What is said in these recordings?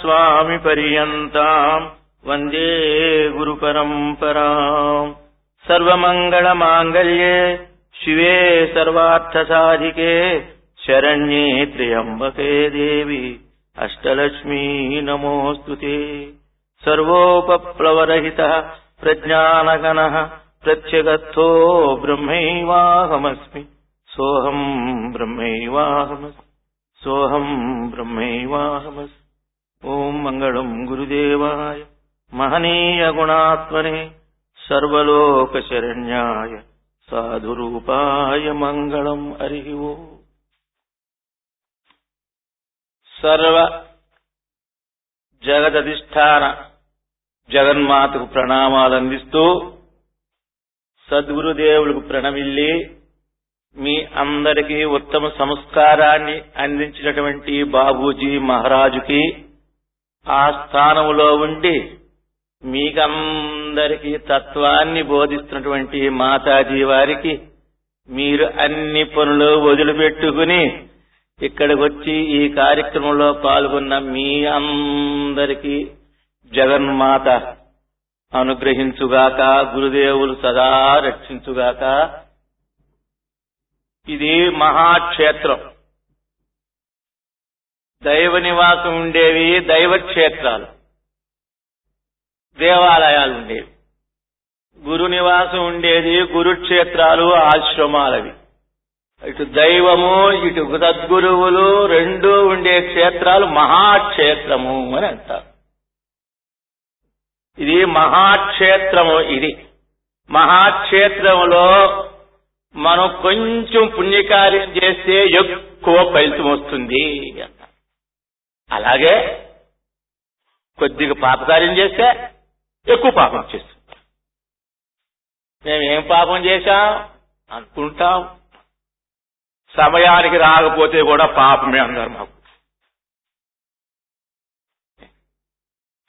स्वामिपर्यन्ताम् वन्दे गुरुपरम्पराम् सर्वमङ्गलमाङ्गल्ये शिवे सर्वार्थसाधिके शरण्ये त्र्यम्बके देवि अष्टलक्ष्मी नमोऽस्तु ते सर्वोपप्लवरहितः प्रज्ञानगणः प्रत्यगत्थो ब्रह्मैवाहमस्मि सोऽहम् ब्रह्मैवाहमस्मि सोऽहम् ब्रह्मैवाहमस्मि ఓం మంగళం గురుదేవాయ మహనీయ గుణాత్మనే సర్వలోక శరణ్యాయ సాధురూపాయ మంగళం హరి ఓ. సర్వ జగదధిష్టాన జగన్మాతకు ప్రణామాలు అందిస్తూ సద్గురుదేవులకు ప్రణమిల్లి మీ అందరికీ ఉత్తమ సంస్కారాన్ని అందించినటువంటి బాబూజీ మహారాజుకి ఆ స్థానములో ఉండి మీకందరికీ తత్వాన్ని బోధిస్తున్నటువంటి మాతాజీ వారికి మీరు అన్ని పనులు వదిలిపెట్టుకుని ఇక్కడికి వచ్చి ఈ కార్యక్రమంలో పాల్గొన్న మీ అందరికీ జగన్మాత అనుగ్రహించుగాక గురుదేవులు సదా రక్షించుగాక. ఇది మహాక్షేత్రం. దైవ నివాసం ఉండేవి దైవ క్షేత్రాలు దేవాలయాలు ఉండేవి. గురు నివాసం ఉండేది గురుక్షేత్రాలు ఆశ్రమాలవి. ఇటు దైవము ఇటు సద్గురువులు రెండు ఉండే క్షేత్రాలు మహాక్షేత్రము అని అంటారు. ఇది మహాక్షేత్రము ఇది. మహాక్షేత్రములో మనం కొంచెం పుణ్యకార్యం చేస్తే ఎక్కువ ఫలితం వస్తుంది. అలాగే కొద్దిగా పాపకార్యం చేస్తే ఎక్కువ పాపం చేస్తుంది. మేము ఏం పాపం చేశాం? అనుకుంటాం. సమయానికి రాకపోతే కూడా పాపమే అన్నారు మాకు.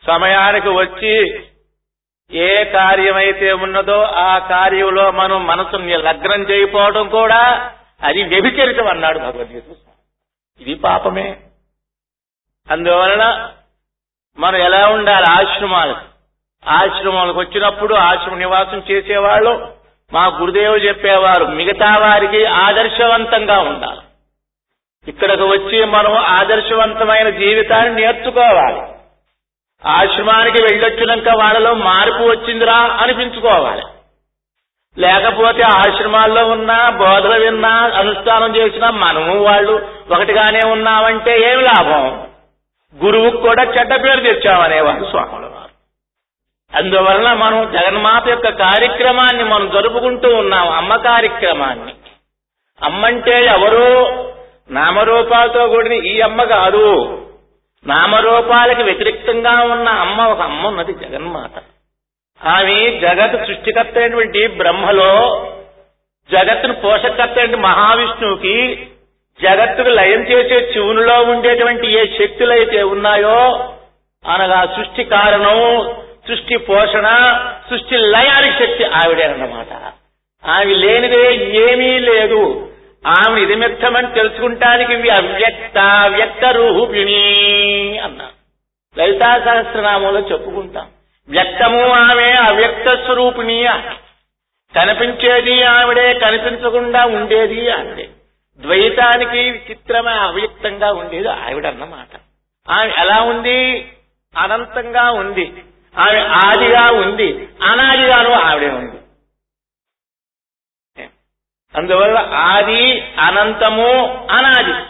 సమయానికి వచ్చి ఏ కార్యమైతే ఉన్నదో ఆ కార్యంలో మనం మనసుని లగ్నం చేయకపోవడం కూడా అది వ్యభిచరితం అన్నాడు భగవద్గీత. ఇది పాపమే. అందువలన మనం ఎలా ఉండాలి? ఆశ్రమాలు ఆశ్రమాలకు వచ్చినప్పుడు ఆశ్రమ నివాసం చేసేవాళ్ళు మా గురుదేవులు చెప్పేవారు మిగతా వారికి ఆదర్శవంతంగా ఉండాలి. ఇక్కడికి వచ్చి మనం ఆదర్శవంతమైన జీవితాన్ని నేర్చుకోవాలి. ఆశ్రమానికి వెళ్ళొచ్చినాక వాళ్ళలో మార్పు వచ్చిందిరా అనిపించుకోవాలి. లేకపోతే ఆశ్రమాల్లో ఉన్నా బోధలు విన్నా అనుష్ఠానం చేసినా మనము వాళ్ళు ఒకటిగానే ఉన్నామంటే ఏమి లాభం? గురువుకు కూడా చెడ్డ పేరు తెచ్చామనేవారు స్వాముల. వారు అందువలన మనం జగన్మాత యొక్క కార్యక్రమాన్ని మనం జరుపుకుంటూ ఉన్నాం అమ్మ కార్యక్రమాన్ని. అమ్మంటే ఎవరు నామరూపాలతో కూడిన ఈ అమ్మ కాదు. నామరూపాలకి వ్యతిరేక్తంగా ఉన్న అమ్మ ఒక అమ్మ ఉన్నది జగన్మాత. ఆమె జగత్ సృష్టికర్త అయినటువంటి బ్రహ్మలో జగత్తును పోషకర్త అయిన మహావిష్ణువుకి జగత్తుకు లయం చేసే శివునిలో ఉండేటువంటి ఏ శక్తులైతే ఉన్నాయో అనగా సృష్టి కారణం సృష్టి పోషణ సృష్టి లయానికి శక్తి ఆవిడేనమాట ఆమె లేనిదే ఏమీ లేదు. ఆమె ఇదిమిత్తమని తెలుసుకుంటానికి అవ్యక్త వ్యక్త రూపిణి అన్నా. లలితా సహస్రనామంలో చెప్పుకుంటాం. వ్యక్తము ఆమె అవ్యక్త స్వరూపిణి కనిపించేది ఆవిడే కనిపించకుండా ఉండేది ఆవిడే ద్వైతానికి విచిత్రమే అవ్యక్తంగా ఉండేది ఆవిడన్నమాట ఆమె ఎలా ఉంది? అనంతంగా ఉంది. ఆమె ఆదిగా ఉంది. అనాదిగాను ఆవిడే ఉంది. అందువల్ల ఆది అనంతము అనాది.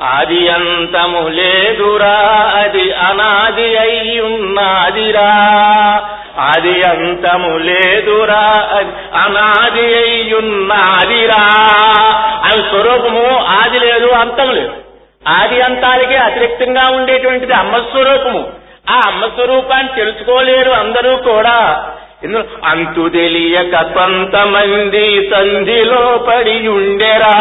ఆది అంతము లేదురా అది అనాది అయి ఉన్నాదిరా. ఆది అంతము లేదురా. అది అనాది అయ్యున్నాదిరా. ఉన్నాదిరా అది స్వరూపము ఆది లేదు అంతం లేదు. ఆది అంతాలకే అతిరిక్తంగా ఉండేటువంటిది అమ్మ స్వరూపము. ఆ అమ్మ స్వరూపాన్ని తెలుసుకోలేరు అందరూ కూడా. అంతు తెలియక కొంతమంది సంధిలో పడి ఉండేరా.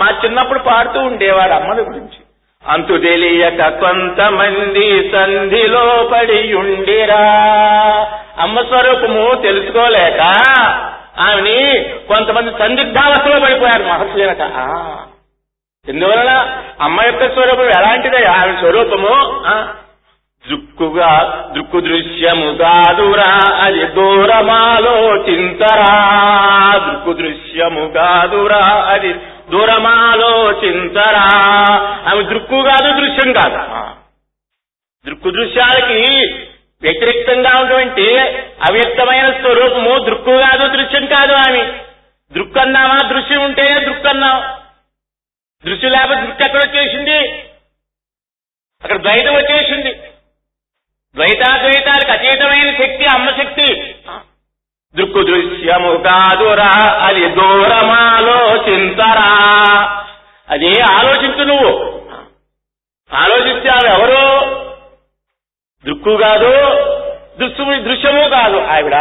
మా చిన్నప్పుడు పాడుతూ ఉండేవాడు అమ్మల గురించి. అంతు తెలియక కొంతమంది సంధిలో పడి ఉండిరా అమ్మ స్వరూపము తెలుసుకోలేక ఆమెని కొంతమంది సందిగ్ధావస్థలో పడిపోయారు మహర్షులనక ఎందువలన అమ్మ యొక్క స్వరూపం ఎలాంటిదే ఆమె స్వరూపము దృక్కుగా దృక్కు దృశ్యము కాదురా అది దూరమాలోచింతరా దృక్కు దృశ్యము కాదురా అది దూరమాలోచింతరా ఆమె దృక్కు కాదు దృశ్యం కాదు. దృక్కు దృశ్యాలకి వ్యతిరేక్తంగా ఉన్నటువంటి అవ్యక్తమైన స్వరూపము దృక్కు కాదు దృశ్యం కాదు అని. దృక్కు అన్నామా దృశ్యం ఉంటేనే దృక్కు అన్నాం దృశ్యం లేకపోతే దృక్కు ఎక్కడ వచ్చేసింది? అక్కడ ద్వైతం వచ్చేసింది. ద్వైతాద్వైతాలకు అతీతమైన శక్తి అమ్మ శక్తి దృక్కు దృశ్యము కాదురా అది దూరమాలోచింతరా అదే ఆలోచించు నువ్వు. ఆలోచిస్తే ఆమె ఎవరు దృక్కు కాదు దృశ్యము దృశ్యము కాదు ఆవిడ.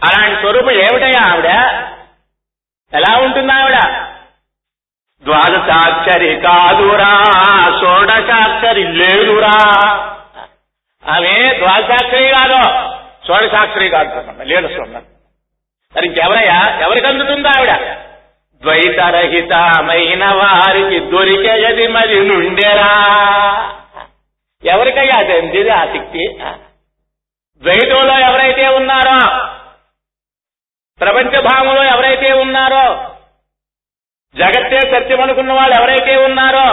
అలాంటి స్వరూపం ఏమిటయ్యా ఆవిడ? ఎలా ఉంటుంది ఆవిడ ద్వాదశాక్షరి కాదురా షోడశాక్షరి లేదురా ఆమె ద్వాదశాక్షరి కాదు షోడశాక్షరి కాదు చూడండి, లేదు చూడండి మరి ఇంకెవరయ్యా? ఎవరికి అందుతుంది ఆవిడ? ద్వైతరహితమైన వారికి దొరికేది మరి నుండెరా. ఎవరికయ్యా అది? ఆసక్తి ద్వైతంలో ఎవరైతే ఉన్నారో ప్రపంచ భావంలో ఎవరైతే ఉన్నారో జగత్తే సత్యం అనుకున్న వాళ్ళు ఎవరైతే ఉన్నారో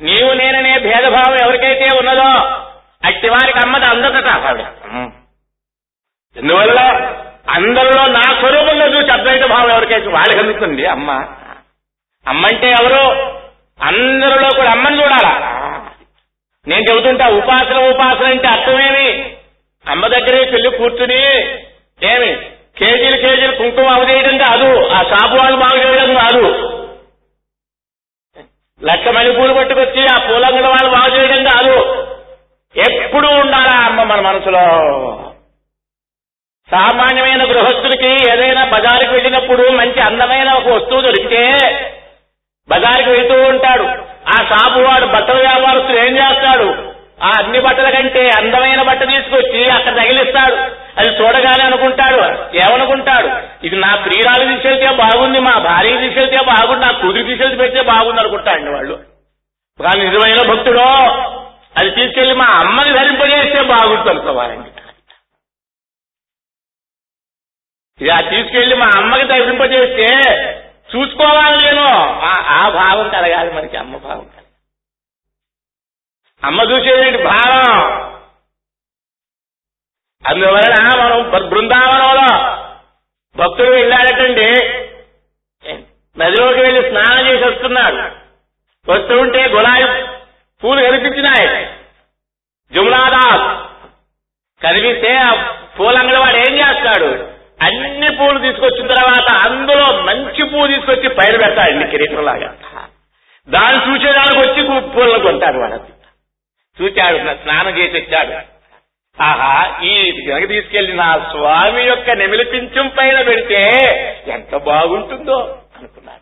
నీవు నేననే భేదభావం ఎవరికైతే ఉన్నదో అట్టి వారికి అమ్మది అందదట ఎందువల్ల? అందరిలో నా స్వరూపంలో చూసి అద్వైత భావం ఎవరికైతే వాళ్ళకి అందుతుంది అమ్మ? అమ్మ అంటే ఎవరు? అందరిలో కూడా అమ్మని చూడాలా? నేను చెబుతుంటా ఉపాసన ఉపాసన అంటే అర్థమేమి? అమ్మ దగ్గరే పెళ్ళి కూర్చుని ఏమి? కేజీలు కేజీలు కుంకుమ అవదేయడం కాదు ఆ షాపు వాళ్ళు బాగు చేయడం కాదు. లక్ష మళ్ళీ పూలు పట్టుకొచ్చి ఆ పూలంగడ వాళ్ళు బాగు చేయడం కాదు. ఎప్పుడు ఉండాలా అమ్మ మన మనసులో? సామాన్యమైన గృహస్థుడికి ఏదైనా బజారుకి వెళ్ళినప్పుడు మంచి అందమైన ఒక వస్తువు దొరికితే బజారుకి వెళ్తూ ఉంటాడు. ఆ షాపు వాడు బట్టల వ్యాపారస్తులు ఏం చేస్తాడు? ఆ అన్ని బట్టల కంటే అందమైన బట్ట తీసుకొచ్చి అక్కడ తగిలిస్తాడు. అది చూడగానే అనుకుంటాడు. ఏమనుకుంటాడు? ఇది నా ప్రియురాలు తీసుకెళ్తే బాగుంది మా భార్య తీసుకెళ్తే బాగుంది నా కూతురు తీసుకెళ్తే పెడితే బాగుంది అనుకుంటాడు వాళ్ళు. కానీ నిజమైన భక్తుడు అది తీసుకెళ్ళి మా అమ్మని ధరింపజేస్తే బాగుంటుంది అనుకోవాలండి. ఇది ఆ తీసుకెళ్ళి మా అమ్మకి ధరింపజేస్తే చూసుకోవాలి నేను. ఆ- ఆ భావం కలగాలి మనకి అమ్మ భావం అమ్మ చూసేది భావం. అందువలన మనం బృందావనంలో. భక్తుడు వెళ్ళాడటండి నదిలోకి వెళ్ళి స్నానం చేసి వస్తున్నాడు వస్తుంటే ఉంటే గులాబీ పూలు కనిపించినాయి జమునాదాస్ కనిపిస్తే ఆ పూలంగడి వాడు ఏం చేస్తాడు? అన్ని పూలు తీసుకొచ్చిన తర్వాత అందులో మంచి పువ్వు తీసుకొచ్చి పైన పెడతాడండి కిరీటంలాగా. దాన్ని చూసేదానికి వచ్చి పూలను కొంటాడు వాడు. చూచాడు స్నానం చేసి వచ్చాడు. ఆహా ఈ వెనక తీసుకెళ్ళి నా స్వామి యొక్క నెమిలిపించం పైన పెడితే ఎంత బాగుంటుందో అనుకున్నాడు.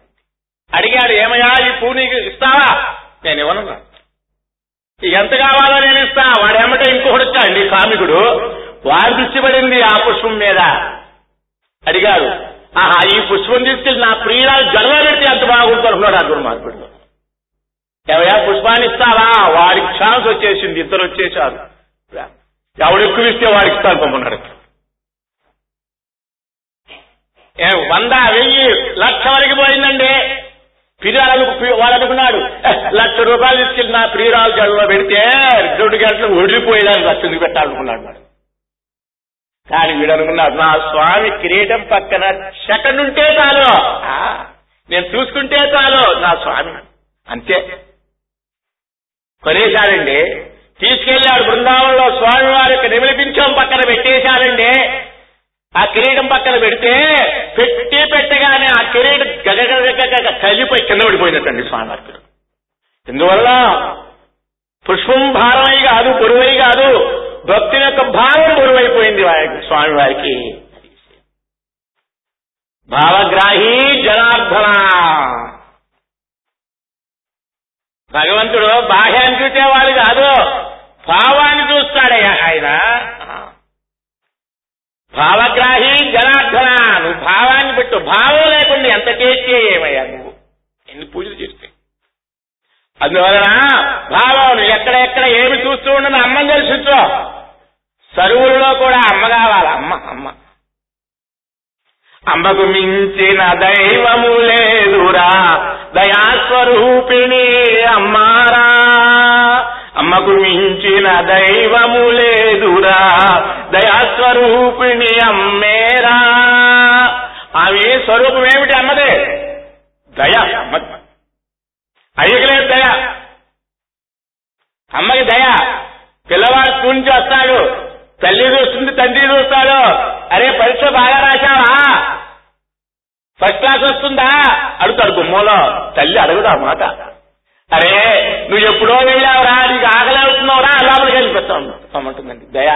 అడిగాడు ఏమయ్యా ఈ పూ నీకు ఇస్తావా? నేను ఇవ్వనున్నా ఎంత కావాలో నేను ఇస్తా. వాడేమంటే ఇంకొకటి వచ్చాడు కామికుడు వారి దృష్టి పడింది ఆ పుష్పం మీద. అడిగాడు ఆహా ఈ పుష్పం తీసుకెళ్ళి నా ప్రియురాలు జన్మ పెడితే ఎంత బాగుంటుంది అనుకున్నాడు ఆ దుర్మార్గుడు ఎవయా పుష్పాన్ని ఇస్తావా? వారికి ఛాన్స్ వచ్చేసింది ఇద్దరు వచ్చేసారు. ఎవడు ఎక్కువ ఇస్తే వాడికి ఇస్తాను పంపన్నాడు ఏ, వంద వెయ్యి లక్ష వరకు పోయిందండి. ఫిర్యాదు వాడు అనుకున్నాడు లక్ష రూపాయలు తీసుకెళ్ళి నా ప్రియురాలు జడలో పెడితే రెండు గంటలు ఒడిపోయేదాన్ని లక్ష ఎందుకు పెట్టాలనుకున్నాడు వాడు కానీ వీడు అనుకున్నాడు నా స్వామి కిరీటం పక్కన సెకండ్ ఉంటే చాలు. ఆ, నేను చూసుకుంటే చాలు నా స్వామి. అంతే. కొనేశాడండి. తీసుకెళ్ళాడు బృందావనంలో స్వామి వారి యొక్క నిమిలిపించం పక్కన పెట్టేశాడండి ఆ కిరీటం పక్కన పెడితే పెట్టి పెట్టగానే ఆ కిరీటం గగగగగగ కలిపోయి కింద పడిపోయినట్టండి స్వామి ఇందువల్ల ఎందువల్ల? పుష్పం భారమై కాదు బరువై కాదు భక్తుని యొక్క భావం బరువైపోయింది వారికి స్వామి వారికి భావగ్రాహి జనార్దన. భగవంతుడు బాహ్యాన్ని చూసేవాడు కాదు. భావాన్ని చూస్తాడయ్యా ఆయన. భావగ్రాహి జనార్దన నువ్వు భావాన్ని పెట్టు. భావం లేకుండా ఎంత చేస్తే ఏమయ్యా నువ్వు? ఎన్ని పూజలు చేస్తే? అందువలన భావం నువ్వు ఎక్కడ ఎక్కడ ఏమి చూస్తూ ఉండదు అమ్మని తెలుసుతో సరువులలో కూడా అమ్మ కావాలి. అమ్మ అమ్మ. అమ్మకు మించిన దైవము లేదురా. దయాస్వరూపిణి అమ్మారా. అమ్మకు మించిన దైవము లేదురా దయాస్వరూపిణి అమ్మేరా. ఆమె స్వరూపం ఏమిటి అమ్మదే? దయ. అమ్మ అయ్యకలేదు దయ. అమ్మకి దయ. పిల్లవాడు స్కూల్ నుంచి వస్తాడు. తల్లి చూస్తుంది తండ్రి చూస్తాడు. అరే పరీక్ష బాగా రాశావా? ఫస్ట్ క్లాస్ వస్తుందా? అడుగుతాడు గుమ్మలో. తల్లి అడుగుదా మాట? అరే నువ్వు ఎప్పుడో వెళ్ళావురా నీకు ఆకలి అవుతున్నావురా లోపలికి వెళ్ళిపోతావు అమ్మంటుందండి దయా.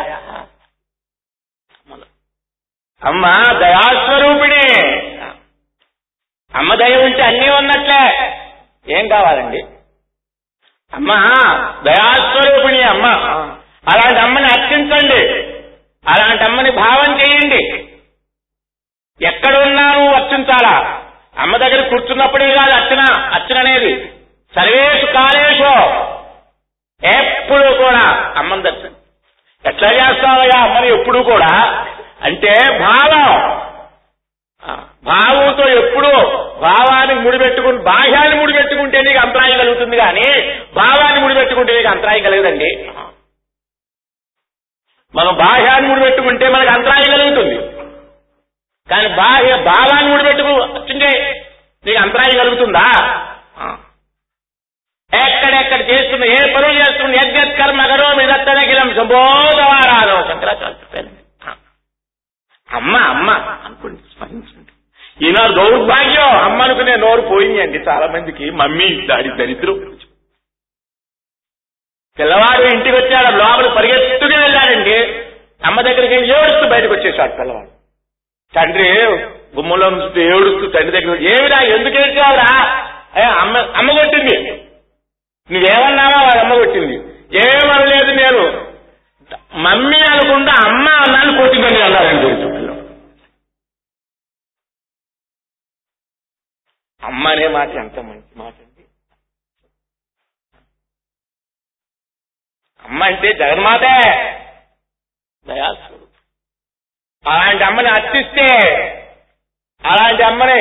అమ్మ దయాస్వరూపిణి. అమ్మ దయ ఉంటే అన్నీ ఉన్నట్లే. ఏం కావాలండి? అమ్మ దయాస్వరూపిణి అమ్మ. అలాంటి అమ్మని అర్చించండి. అలాంటి అమ్మని భావం చేయండి. ఎక్కడున్నా నువ్వు అర్చించాలా? అమ్మ దగ్గర కూర్చున్నప్పుడే కాదు అర్చన అర్చన అనేది. సర్వేషు కాలేషు. ఎప్పుడు కూడా అమ్మని దర్శనం. ఎట్లా చేస్తావయ్యా? అమ్మని ఎప్పుడు కూడా. అంటే భావం. భావంతో ఎప్పుడు భావానికి ముడిపెట్టుకుని బాహ్యాన్ని ముడిపెట్టుకుంటే నీకు అంతరాయం కలుగుతుంది కానీ భావాన్ని ముడిపెట్టుకుంటే నీకు అంతరాయం కలగదండి. మనం బాహ్యాన్ని ముడిపెట్టుకుంటే మనకు అంతరాయం కలుగుతుంది. కానీ బాహ్య భావాన్ని ముడిపెట్టుకుంటే నీకు అంతరాయం కలుగుతుందా? ఎక్కడెక్కడ చేస్తున్న ఏ పనులు చేస్తున్న యజ్ఞత్ కర్మ గరో మిదత్తనగిలం శంభోదవారాధం శంకరాచార్య చెప్పారు. అమ్మ అమ్మ అనుకోండి స్మరించండి. ఈయన దౌర్భాగ్యం. అమ్మ అనుకునే నోరు పోయింది అండి చాలా మందికి మమ్మీ దాడి దరిద్రం. పిల్లవాడు ఇంటికి వచ్చాడు లోపల పరిగెత్తుగా వెళ్ళాడండి. అమ్మ దగ్గరికి వెళ్ళి ఏడుస్తూ బయటకు వచ్చేసాడు పిల్లవాడు తండ్రి గుమ్మలో ఏడుస్తూ తండ్రి దగ్గర ఏమిరా ఎందుకు ఏడ్చావురా? అమ్మ అమ్మ కొట్టింది. నువ్వేమన్నావా వాళ్ళ అమ్మ కొట్టింది. ఏమనలేదు నేను. మమ్మీ అనుకుంటా అమ్మ అన్నాను కొట్టిందని అన్నారండి పిల్లలు అమ్మ అనే మాట ఎంత మంచి మాట అండి? అమ్మ అంటే జగన్మాతే. అలాంటి అమ్మని అర్చిస్తే అలాంటి అమ్మని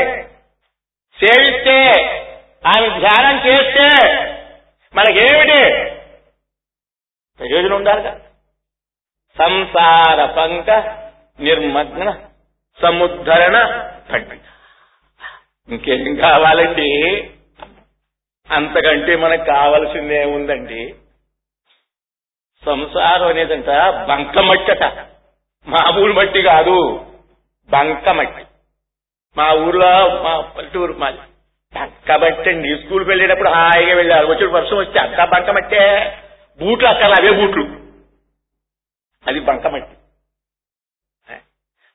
సేవిస్తే ఆమె ధ్యానం చేస్తే మనకేమిటి? ప్రయోజనం ఉండాలి కదా సంసార పంక నిర్మగ్న సముద్ధరణ పండిత ఇంకేం కావాలండి? అంతకంటే మనకు కావలసిందే ఉందండి. సంసారం అనేదంట బంకమట్టట మామూలు మట్టి కాదు బంకమట్టి మా ఊర్లో మా పల్లెటూరు మాది. కాబట్టి అండి స్కూల్కి వెళ్ళేటప్పుడు హాయిగా వెళ్ళారు వచ్చి వర్షం వస్తే అక్క బంకమట్టే. బూట్లు అక్కడ అవే బూట్లు. అది బంకమట్టి.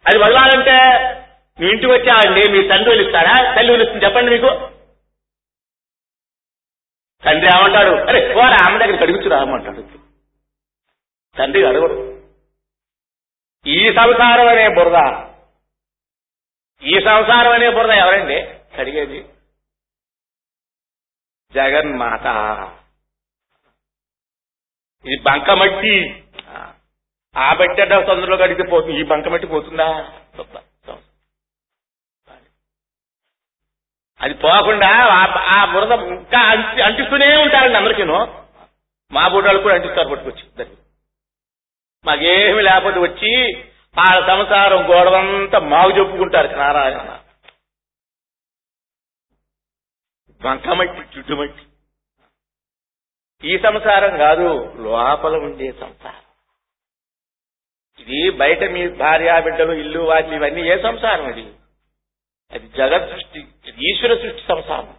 అది వదలాలంటే మీ ఇంటికి వచ్చామండి మీ తండ్రి వెళ్ళిస్తాడా తల్లి వెళ్ళిస్తుంది చెప్పండి మీకు. తండ్రి ఏమంటాడు? అరే పోరా ఆమె దగ్గర కడుగుచ్చు రామంటాడు తండ్రి అడగడు. ఈ సంసారం అనే బురద ఈ సంసారం అనే బురద ఎవరండి? కడిగేది జగన్మాత. ఇది బంకమట్టి ఆ. బట్టి అంటే తొందరలో కడిగితే పోతుంది. ఈ బంకమట్టి పోతుందా? అది పోకుండా ఆ- బురద ఇంకా అంటి అంటిస్తూనే ఉంటారండి అందరికీను. మా బుడ్డలు కూడా అంటిస్తారు పట్టుకొచ్చి మాకేమి లేకపోతే వచ్చి ఆ సంసారం గోడవంతా మాకు చెప్పుకుంటారు నారాయణ. వంకమట్టి చుట్టుమట్టి. ఈ సంసారం కాదు లోపల ఉండే సంసారం. ఇది బయట మీ భార్య బిడ్డలు ఇల్లు వాటి ఇవన్నీ ఏ సంసారం అది? అది జగత్ సృష్టి ఈశ్వర సృష్టి సంసారం.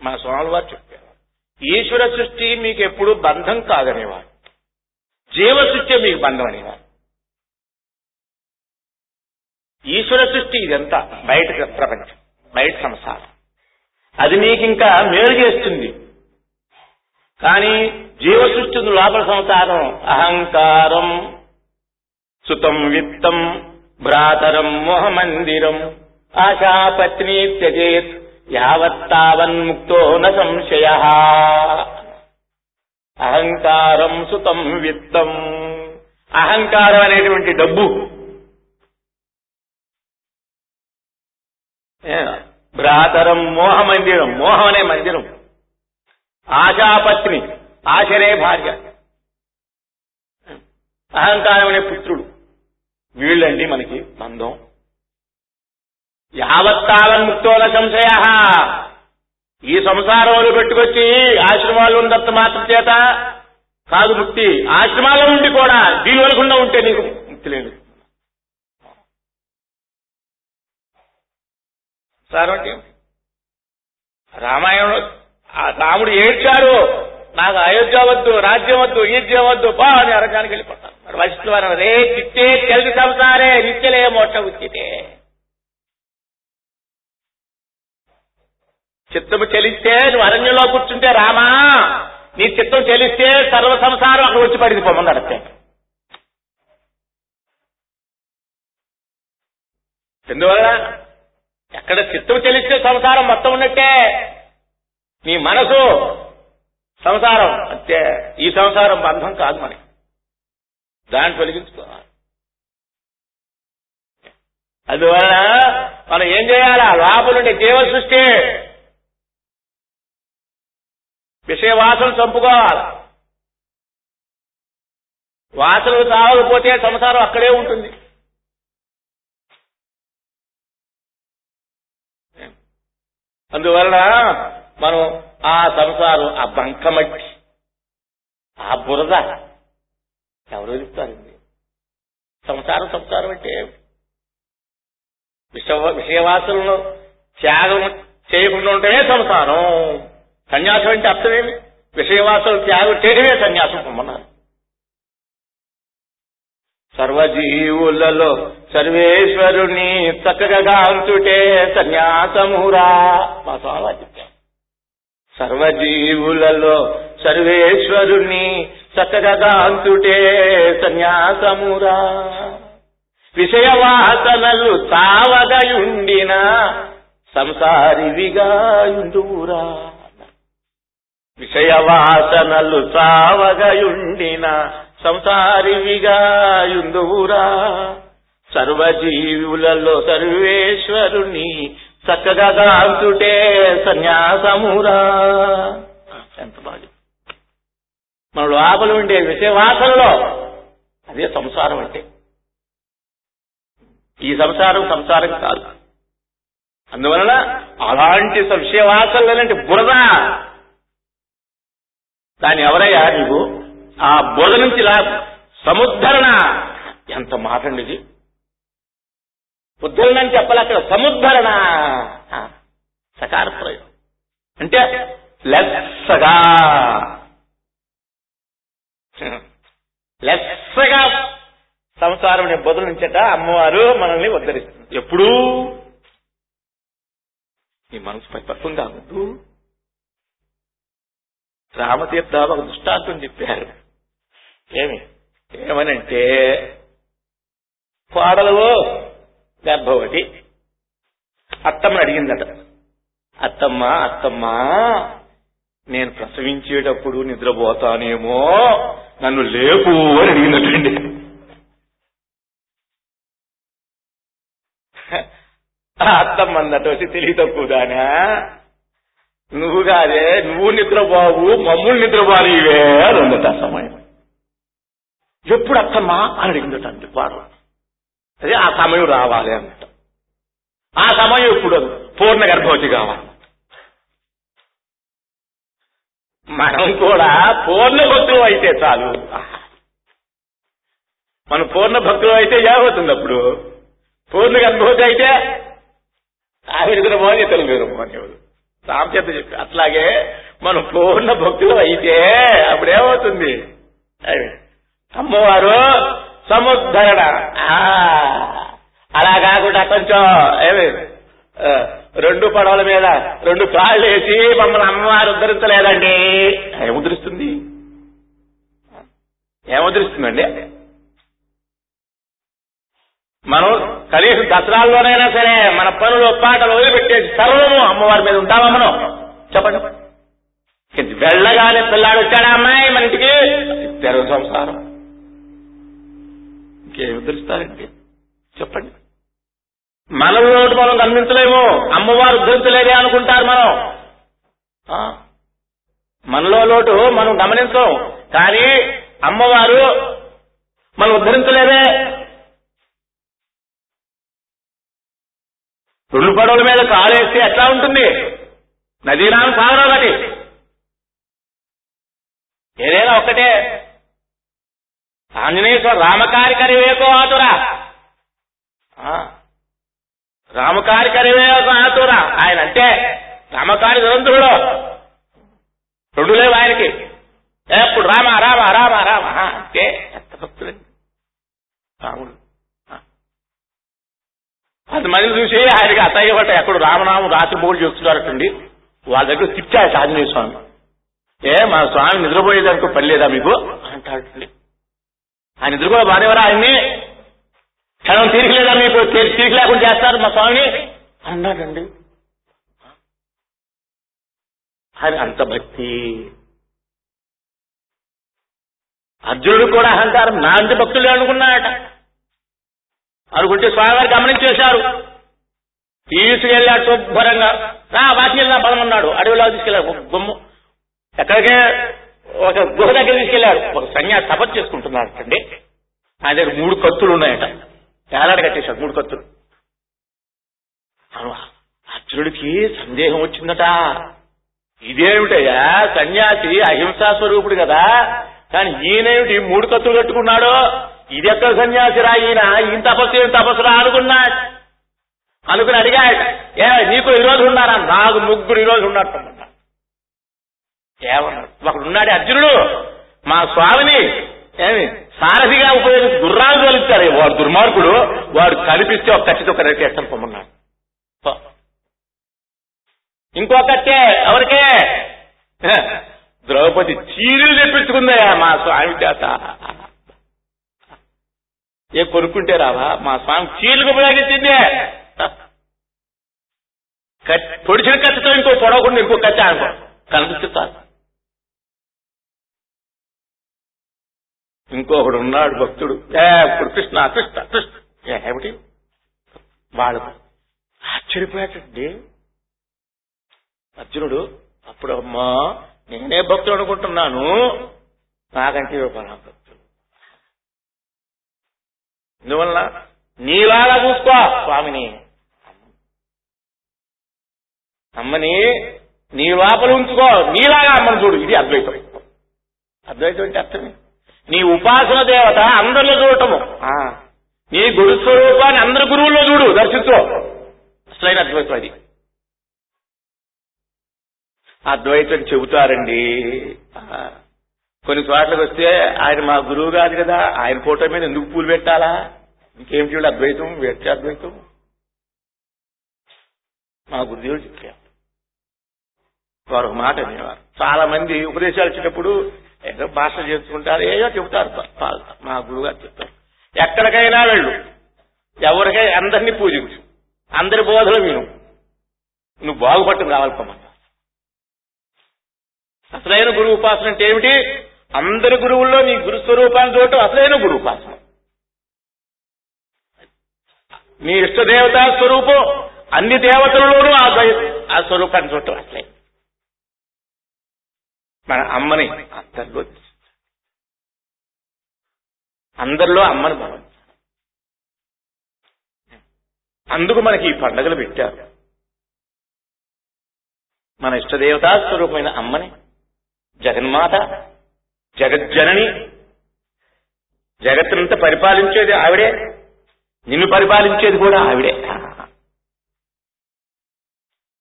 మా స్వామి వారు చెప్పారు. ఈశ్వర సృష్టి మీకు ఎప్పుడు బంధం కాదనేవారు. జీవ సృష్టి మీకు బంధం అనేవారు. ఈశ్వర సృష్టి ఇదంతా బయట ప్రపంచం బయట సంసారం. అది నీకు ఇంకా మేలు చేస్తుంది. కానీ జీవ సృష్టి లోపల సంసారం అహంకారం సుతం విత్తం భ్రాతరం మోహమందిరం ఆశాపత్ని త్యజేత్ యావత్తావన్ముక్తో న సంశయ. అహంకారం సుతం విత్తం. అహంకారం అనేటువంటి డబ్బు. ఏ, భ్రాతరం మోహ మందిరం మోహం అనే మందిరం. ఆశాపత్ని ఆశనే భార్య. అహంకారం అనే పుత్రుడు. వీళ్ళండి మనకి బంధం. యావత్తావన్ముక్తోల సంశయ. ఈ సంసారంలో పెట్టుకొచ్చి ఆశ్రమాలు ఉన్నంత మాత్రం చేత కాదు ముక్తి. ఆశ్రమాల నుండి కూడా దీనివలకుండా ఉంటే నీకు ముక్తి లేదు. సార్ రామాయణంలో ఆ రాముడు ఏడ్చారు నాకు అయోధ్య వద్దు రాజ్యం వద్దు ఈజ్యం వద్దు బా అని అరగానికి వెళ్ళిపోతాను మరి వశిష్ఠులు వారు రే చిత్తే తెలిసి సంసారే నిత్యలే మోక్ష ఉచితే చిత్తము చెలిస్తే నువ్వు అరణ్యంలో కూర్చుంటే రామా నీ చిత్తం చెలిస్తే సర్వ సంసారం అక్కడ వచ్చి పడింది పొమ్మని అడితే ఎందువల్ల ఎక్కడ చిత్తం చెల్లిస్తే సంసారం మొత్తం ఉన్నట్టే. నీ మనసు సంసారం అంతే. ఈ సంసారం బంధం కాదు మనకి దాన్ని తొలగించుకోవాలి. అందువలన మనం ఏం చేయాలా? లోపలుండే జీవ సృష్టి విషయ వాసన చంపుకోవాలి. వాసనలు చావకపోతే సంసారం అక్కడే ఉంటుంది. అందువలన మనం ఆ సంసారం ఆ బంకమట్టి ఆ బురద ఎవరు వదిలిస్తారండి సంసారం సంసారం అంటే విష విషయవాసులను త్యాగం చేయకుండా ఉంటేనే సంసారం. సన్యాసం అంటే అర్థమేమి విషయవాసులు త్యాగం చేయడమే సన్యాసం అమ్మన్నారు సర్వజీవులలో సర్వేశ్వరుని చక్కగా గాంచుటే సన్యాసమురా. మా స్వామి చెప్పారు. సర్వజీవులలో సర్వేశ్వరుణ్ణి చక్కగా గాంచుటే సన్యాసమురా. విషయవాసనలు తావగయుండిన సంసారివిగాయుందురా విషయవాసనలు తావగయుండిన సంసారివిగాయుందురా సర్వజీవులలో సర్వేశ్వరుని చక్కగా గాంతుటే సన్యాసమురా. ఎంత బాగా మన లోపల ఉండే విషయవాసనలో అదే సంసారం అంటే. ఈ సంసారం సంసారం కాదు. అందువలన అలాంటి విషయవాసనలు అంటే బురద. దాని ఎవరయ్యా నువ్వు ఆ బురద నుంచి లా సముద్ధరణ. ఎంత మాట అండి ఇది? ఉద్ధరణ అని చెప్పాలి అక్కడ సముద్ధరణ. ఆ, సకార ప్రయోగం అంటే లెస్సగా. లెస్సగా సంసారం అనే బదులు నుంచట అమ్మవారు మనల్ని ఉద్ధరిస్తుంది. ఎప్పుడు. నీ మనసు పరిపక్వం కావద్దు రామతీర్థ ఒక దృష్టాంతం చెప్పారు. ఏమి? ఏమనంటే కోడలు గర్భవతి. అత్తమ్మని అడిగిందట. అత్తమ్మ అత్తమ్మ నేను ప్రసవించేటప్పుడు నిద్రపోతానేమో నన్ను లేపు అని అడిగినట్లండి అత్తమ్మ అన్నట్టు వచ్చి తెలివి తక్కువదానా నువ్వు కాదే నువ్వు నిద్రపోవు మమ్ములు నిద్రపోవాలి ఇవే అని ఉందట సమయం. ఎప్పుడు అత్తమ్మ అని అడిగిందట అండి పార్వతి అదే ఆ సమయం రావాలి అన్నట్టు. ఆ సమయం ఇప్పుడు పూర్ణ గర్భవతి కావాలి. మనం కూడా పూర్ణ భక్తులు అయితే చాలు. మనం పూర్ణ భక్తులు అయితే ఏమవుతుంది అప్పుడు? పూర్ణ గర్భవతి అయితే ఆవిడ మోని తెలుగు నిద్రపోని రామచేత చెప్పి అట్లాగే మనం పూర్ణ భక్తులు అయితే అప్పుడేమవుతుంది అవి అమ్మవారు సముద్ధరణ. అలా కాకుండా కొంచెం ఏమి రెండు పడవల మీద రెండు కాళ్ళు వేసి మమ్మల్ని అమ్మవారు ఉద్ధరించలేదండి. ఏముద్రిస్తుంది ఏముద్రిస్తుందండి మనం కనీసం దసరాల్లోనైనా సరే మన పనులు పాటలు వదిలిపెట్టేసి సర్వము అమ్మవారి మీద ఉంటామా మనం? చెప్పండి. వెళ్ళగానే పిల్లాడు వచ్చాడా? అమ్మాయి మన ఇంటికి. తెరవ సంసారం. ఇంకేమి ఉద్ధరిస్తారండి? చెప్పండి. మనలో మనం గమనించలేము. అమ్మవారు ఉద్ధరించలేదే అనుకుంటారు మనం. మనలో లోటు మనం గమనించం. కానీ అమ్మవారు మనం ఉద్ధరించలేదే. రెండు పడవల మీద కాలేస్తే ఎట్లా ఉంటుంది? నదీనాం సాగరం ఒకటి ఏదైనా ఒక్కటే. ఆంజనేయస్వామి రామకారి కరివేకో ఆతురా ఆ, రామకారి కరివేకో ఆతురా ఆయన అంటే రామకారి నిరంతరుడు రెండు లేవు ఆయనకి ఎప్పుడు రామ రామ రామ రామ. అంటే ఎంత భక్తులండి రాముడు. ఆ. పది మంది చూసి ఆయనకి అసహ్య పట్ట ఎక్కడ రామనామం రాత్రి మూడు చేస్తున్నారటండి వాళ్ళ దగ్గర తిట్టాడు ఆంజనేయ స్వామి. ఏ మా స్వామి నిద్రపోయేదానికి పని లేదా మీకు? అంటాడు. ఆయన ఇద్దరు కూడా బానేవరా ఆయన్ని క్షణం తీరిక లేదా మీకు తీరిక లేకుండా చేస్తారు మా స్వామిని? అన్నాడండి. ఆయన అంత భక్తి. అర్జునుడు కూడా అహంకారం. నా అంత భక్తులు అనుకున్నాడట. అనుకుంటే స్వామివారు గమనించేశారు తీసుకెళ్ళాడు శుభ్రంగా. రా వాటికెళ్ళినా బలమన్నాడు అడవిలో తీసుకెళ్ళాడు. బొమ్మ. ఎక్కడికే ఒక గుహ దగ్గర తీసుకెళ్ళాడు ఒక సన్యాసి తపస్సు చేసుకుంటున్నాడు అండి. ఆయన దగ్గర మూడు కత్తులు ఉన్నాయట. ఏలాడ కట్టేశాడు మూడు కత్తులు. అర్జునుడికి సందేహం వచ్చిందట. ఇదేమిటయ్యా? సన్యాసి అహింసా స్వరూపుడు కదా. కానీ ఈయనేమిటి మూడు కత్తులు కట్టుకున్నాడు? ఇది ఎక్కడ సన్యాసి రా ఈయన? ఈయన తపస్సు ఏం తపస్సురా అనుకున్నాడు. అనుకుని అడిగాడు ఏ నీకు ఈ రోజు ఉన్నారా? నాకు ముగ్గురు ఈ రోజు ఉన్నట్టు ఏమన్నాడు ఒకడున్నాడే అర్జునుడు. మా స్వామిని ఏమి? సారథిగా ఉపయోగించి గుర్రాలు తోలిస్తారు. వాడు దుర్మార్గుడు. వాడు కనిపిస్తే ఒక కచ్చితో ఒక రేకేస్తాను పొమ్మన్నాడు. పో. ఇంకో ఎవరికే? ద్రౌపది చీరలు తెప్పించుకుందయా మా స్వామి చేత. ఏ కొనుక్కుంటే రావా? మా స్వామి చీరలకు ఉపయోగించిందే. పొడిచిన కత్తితో ఇంకో పొడవకుండా ఇంకో కత్తి అనుకో కనిపిస్తారు ఇంకొకడు ఉన్నాడు భక్తుడు. ఏ కృష్ణ కృష్ణ కృష్ణ ఏమిటి? వాడు ఆశ్చర్యపోయాటండి అర్జునుడు అప్పుడు అమ్మా నేనే భక్తుడు అనుకుంటున్నాను. నాకంటే పరా భక్తుడు. అందువల్ల నీలాగా చూసుకో స్వామిని. అమ్మని నీ లోపల ఉంచుకో. నీలాగా అమ్మని చూడు. ఇది అద్వైతం. అద్వైతం అంటే అర్థమే నీ ఉపాసన దేవత అందరిలో చూడటము. నీ గురు స్వరూపాన్ని అందరి గురువుల్లో చూడు దర్శించు అసలైన అద్వైతం అది అద్వైతం చెబుతారండి. కొన్ని చోట్లకు వస్తే ఆయన మా గురువు కాదు కదా ఆయన ఫోటో మీద ఎందుకు పూలు పెట్టాలా? ఇంకేం చూడు అద్వైతం వ్యక్తి అద్వైతం. మా గురుదేవుడు చెప్పారు వారు ఒక మాట అనేవారు చాలా మంది ఉపదేశాలు ఇచ్చేటప్పుడు ఏదో భాష చేసుకుంటారు ఏదో చెబుతారు మా గురువు గారు చెప్తారు. ఎక్కడికైనా వెళ్ళు. ఎవరికై అందరినీ పూజించు. అందరి బోధలు విను. నువ్వు బాగుపట్టుకు రావాలి పొమ్మంటారు అసలైన గురువు ఉపాసన అంటే ఏమిటి? అందరి గురువుల్లో నీ గురు స్వరూపాన్ని చూడటం అసలైన గురు ఉపాసన. నీ ఇష్ట దేవతా స్వరూపం అన్ని దేవతలలోనూ ఆ ఆ స్వరూపాన్ని చూడటం అసలే. మన అమ్మని అందరిలో అందరిలో అమ్మని భావించాలి అందుకు మనకి ఈ పండగలు పెట్టారు. మన ఇష్టదేవతా స్వరూపమైన అమ్మని జగన్మాత జగజ్జనని జగత్తునంతా పరిపాలించేది ఆవిడే నిన్ను పరిపాలించేది కూడా ఆవిడే.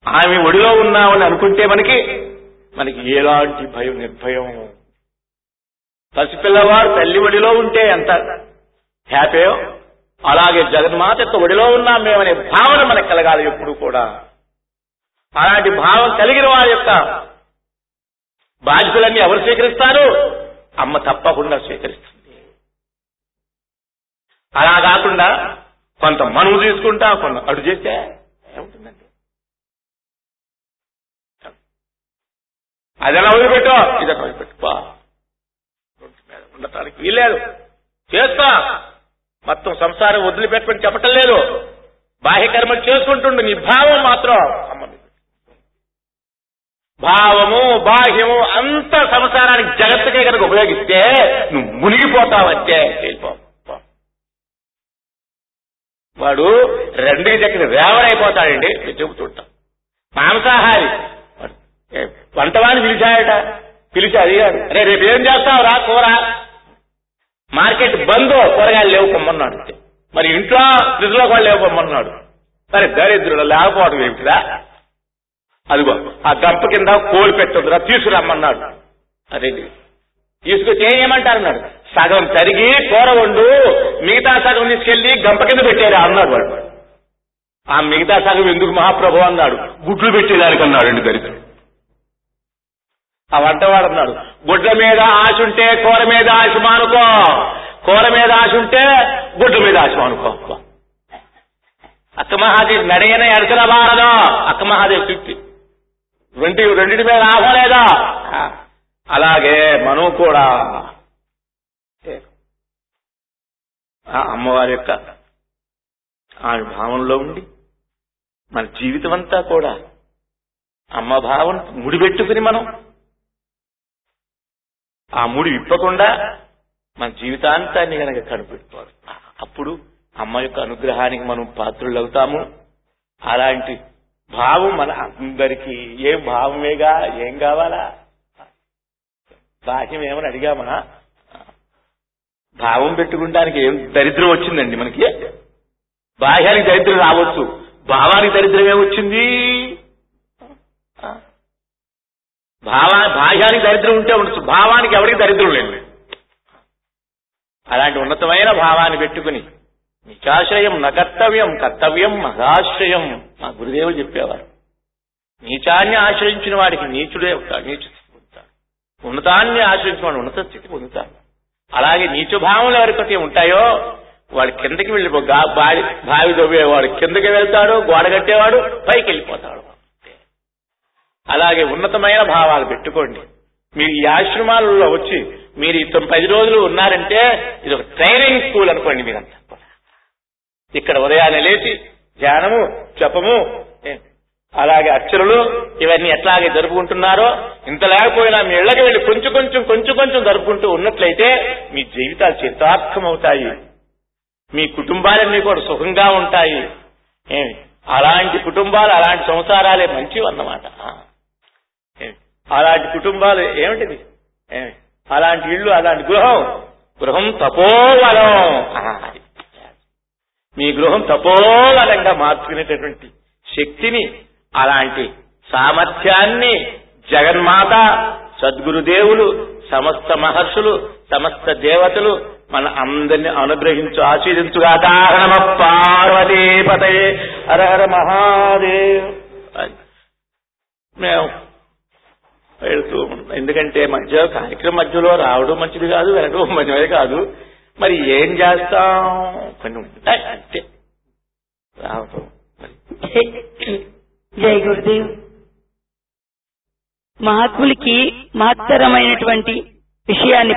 ఆమె ఒడిలో ఉన్నామని అనుకుంటే మనకి మనకి ఎలాంటి భయం నిర్భయం? పసిపిల్లవాడు తల్లి ఒడిలో ఉంటే ఎంత హ్యాపీయో అలాగే జగన్మాత యొక్క ఒడిలో ఉన్నాం మేమనే భావన మనకు కలగాలి ఎప్పుడు కూడా. అలాంటి భావం కలిగిన వారి యొక్క బాధ్యతలన్నీ ఎవరు స్వీకరిస్తారు? అమ్మ తప్పకుండా స్వీకరిస్తుంది. అలా కాకుండా కొంత మనము తీసుకుంటాం కొంత అటు చేస్తే ఏముంటుందండి? అదెలా వదిలిపెట్టు? ఇదన్నా వదిలిపెట్టు? బా ఉండటానికి వీల్లేదు. చేస్తా. మొత్తం సంసారం వదిలిపెట్టమని చెప్పటం లేదు. బాహ్య కర్మలు చేసుకుంటుండు. నీ భావం మాత్రం అమ్మ భావము బాహ్యము అంత సంసారానికి జగత్తుకే కనుక ఉపయోగిస్తే నువ్వు మునిగిపోతావంటే వెళ్ళిపో. వాడు రెండుకి దగ్గర రేవరైపోతాడండి నేను చెబుతుంటాం. మాంసాహారి వంటవాడిని పిలిచాయట? పిలిచి అడిగాడు. అరే రేపు ఏం చేస్తావు? రా కూర. మార్కెట్ బంద్ కూరగాయలు లేవు పొమ్మన్నాడు మరి ఇంట్లో ఫ్రిడ్జ్ కూడా లేవు పొమ్మన్నాడు. సరే దరిద్రుడు లేకపోవడం ఏమిటిరా? అదిగో ఆ గంప కింద కోడి పెట్టుందిరా తీసుకురమ్మన్నాడు. అదే తీసుకొచ్చి ఏమంటారు అన్నాడు సగం తరిగి కూర వండు మిగతా సగం తీసుకెళ్ళి గంప కింద పెట్టారా అన్నాడు వాడు. ఆ మిగతా సగం ఎందుకు మహాప్రభు అన్నాడు? గుడ్లు పెట్టేదానికి అన్నాడు దరిద్రుడు. ఆ వంటవాడు అన్నాడు గుడ్ల మీద ఆశ ఉంటే కూర మీద ఆశ మానుకో. కూర మీద ఆశ ఉంటే గుడ్ల మీద ఆశ మానుకో. అక్క మహాదేవి నడయన ఎడతల బారదా. అక్క మహాదేవి సూక్తి రెండు రెండింటి మీద ఆశ లేదా? అలాగే మనం కూడా. ఆ అమ్మవారి యొక్క భావంలో ఉండి మన జీవితం అంతా కూడా అమ్మ భావం ముడిపెట్టుకుని మనం ఆ ముడి విప్పకుండా మన జీవితాంతాన్ని గనక కనిపెట్టుకోవాలి. అప్పుడు అమ్మ యొక్క అనుగ్రహానికి మనం పాత్రులవుతాము. అలాంటి భావం మన అందరికీ ఏం భావమేగా ఏం కావాలా? బాహ్యం ఏమని అడిగామా? భావం పెట్టుకుంటానికి ఏం దరిద్రం వచ్చిందండి మనకి? బాహ్యానికి దరిద్రం రావచ్చు. భావానికి దరిద్రం ఏమొచ్చింది భావా బాహ్యానికి దరిద్రం ఉంటే ఉండొచ్చు. భావానికి ఎవరికి దరిద్రం లేదు? అలాంటి ఉన్నతమైన భావాన్ని పెట్టుకుని నీచాశ్రయం నకర్తవ్యం కర్తవ్యం మహాశ్రయం మా గురుదేవులు చెప్పేవారు. నీచాన్ని ఆశ్రయించిన వాడికి నీచుడే అవుతాడు నీచు స్థితి పొందుతాడు. ఉన్నతాన్ని ఆశ్రయించిన వాడు ఉన్నత స్థితి పొందుతాడు. అలాగే నీచ భావములు ఎవరికైతే ఉంటాయో వాడు కిందకి వెళ్ళి బావి దొవ్వేవాడు కిందకి వెళ్తాడు గోడ కట్టేవాడు పైకి వెళ్ళిపోతాడు. అలాగే ఉన్నతమైన భావాలు పెట్టుకోండి. మీరు ఈ ఆశ్రమాలలో వచ్చి మీరు ఈ పది రోజులు ఉన్నారంటే ఇది ఒక ట్రైనింగ్ స్కూల్ అనుకోండి మీరంతా. ఇక్కడ ఉదయాన్నే లేచి ధ్యానము జపము అలాగే అక్షరులు ఇవన్నీ ఎట్లాగే జరుపుకుంటున్నారో ఇంత లేకపోయినా మీ ఇళ్ళకి వెళ్ళి కొంచెం కొంచెం కొంచెం కొంచెం జరుపుకుంటూ ఉన్నట్లయితే మీ జీవితాలు చిత్తార్థం అవుతాయి మీ కుటుంబాలన్నీ కూడా సుఖంగా ఉంటాయి. అలాంటి కుటుంబాలు అలాంటి సంసారాలే మంచివి అన్నమాట అలాంటి కుటుంబాలు ఏమిటిది? అలాంటి ఇల్లు అలాంటి గృహం. గృహం తపోవలం మీ గృహం తపోవలంగా మార్చుకునేటటువంటి శక్తిని అలాంటి సామర్థ్యాన్ని జగన్మాత సద్గురుదేవులు సమస్త మహర్షులు సమస్త దేవతలు మన అందరిని అనుగ్రహించు ఆశీర్దించుగాక నమ పార్వతీపతే హర హర మహాదేవ్. మేము వెళుతూ ఎందుకంటే మధ్య కార్యక్రమం మధ్యలో రావడం మంచిది కాదు వెళ్ళడం మంచిది కాదు. మరి ఏం చేస్తాం? కొన్ని ఉంటాయి. అంతే. రావటం. జై గురుదేవ్. మహాత్ములకి మహత్తరమైనటువంటి విషయాన్ని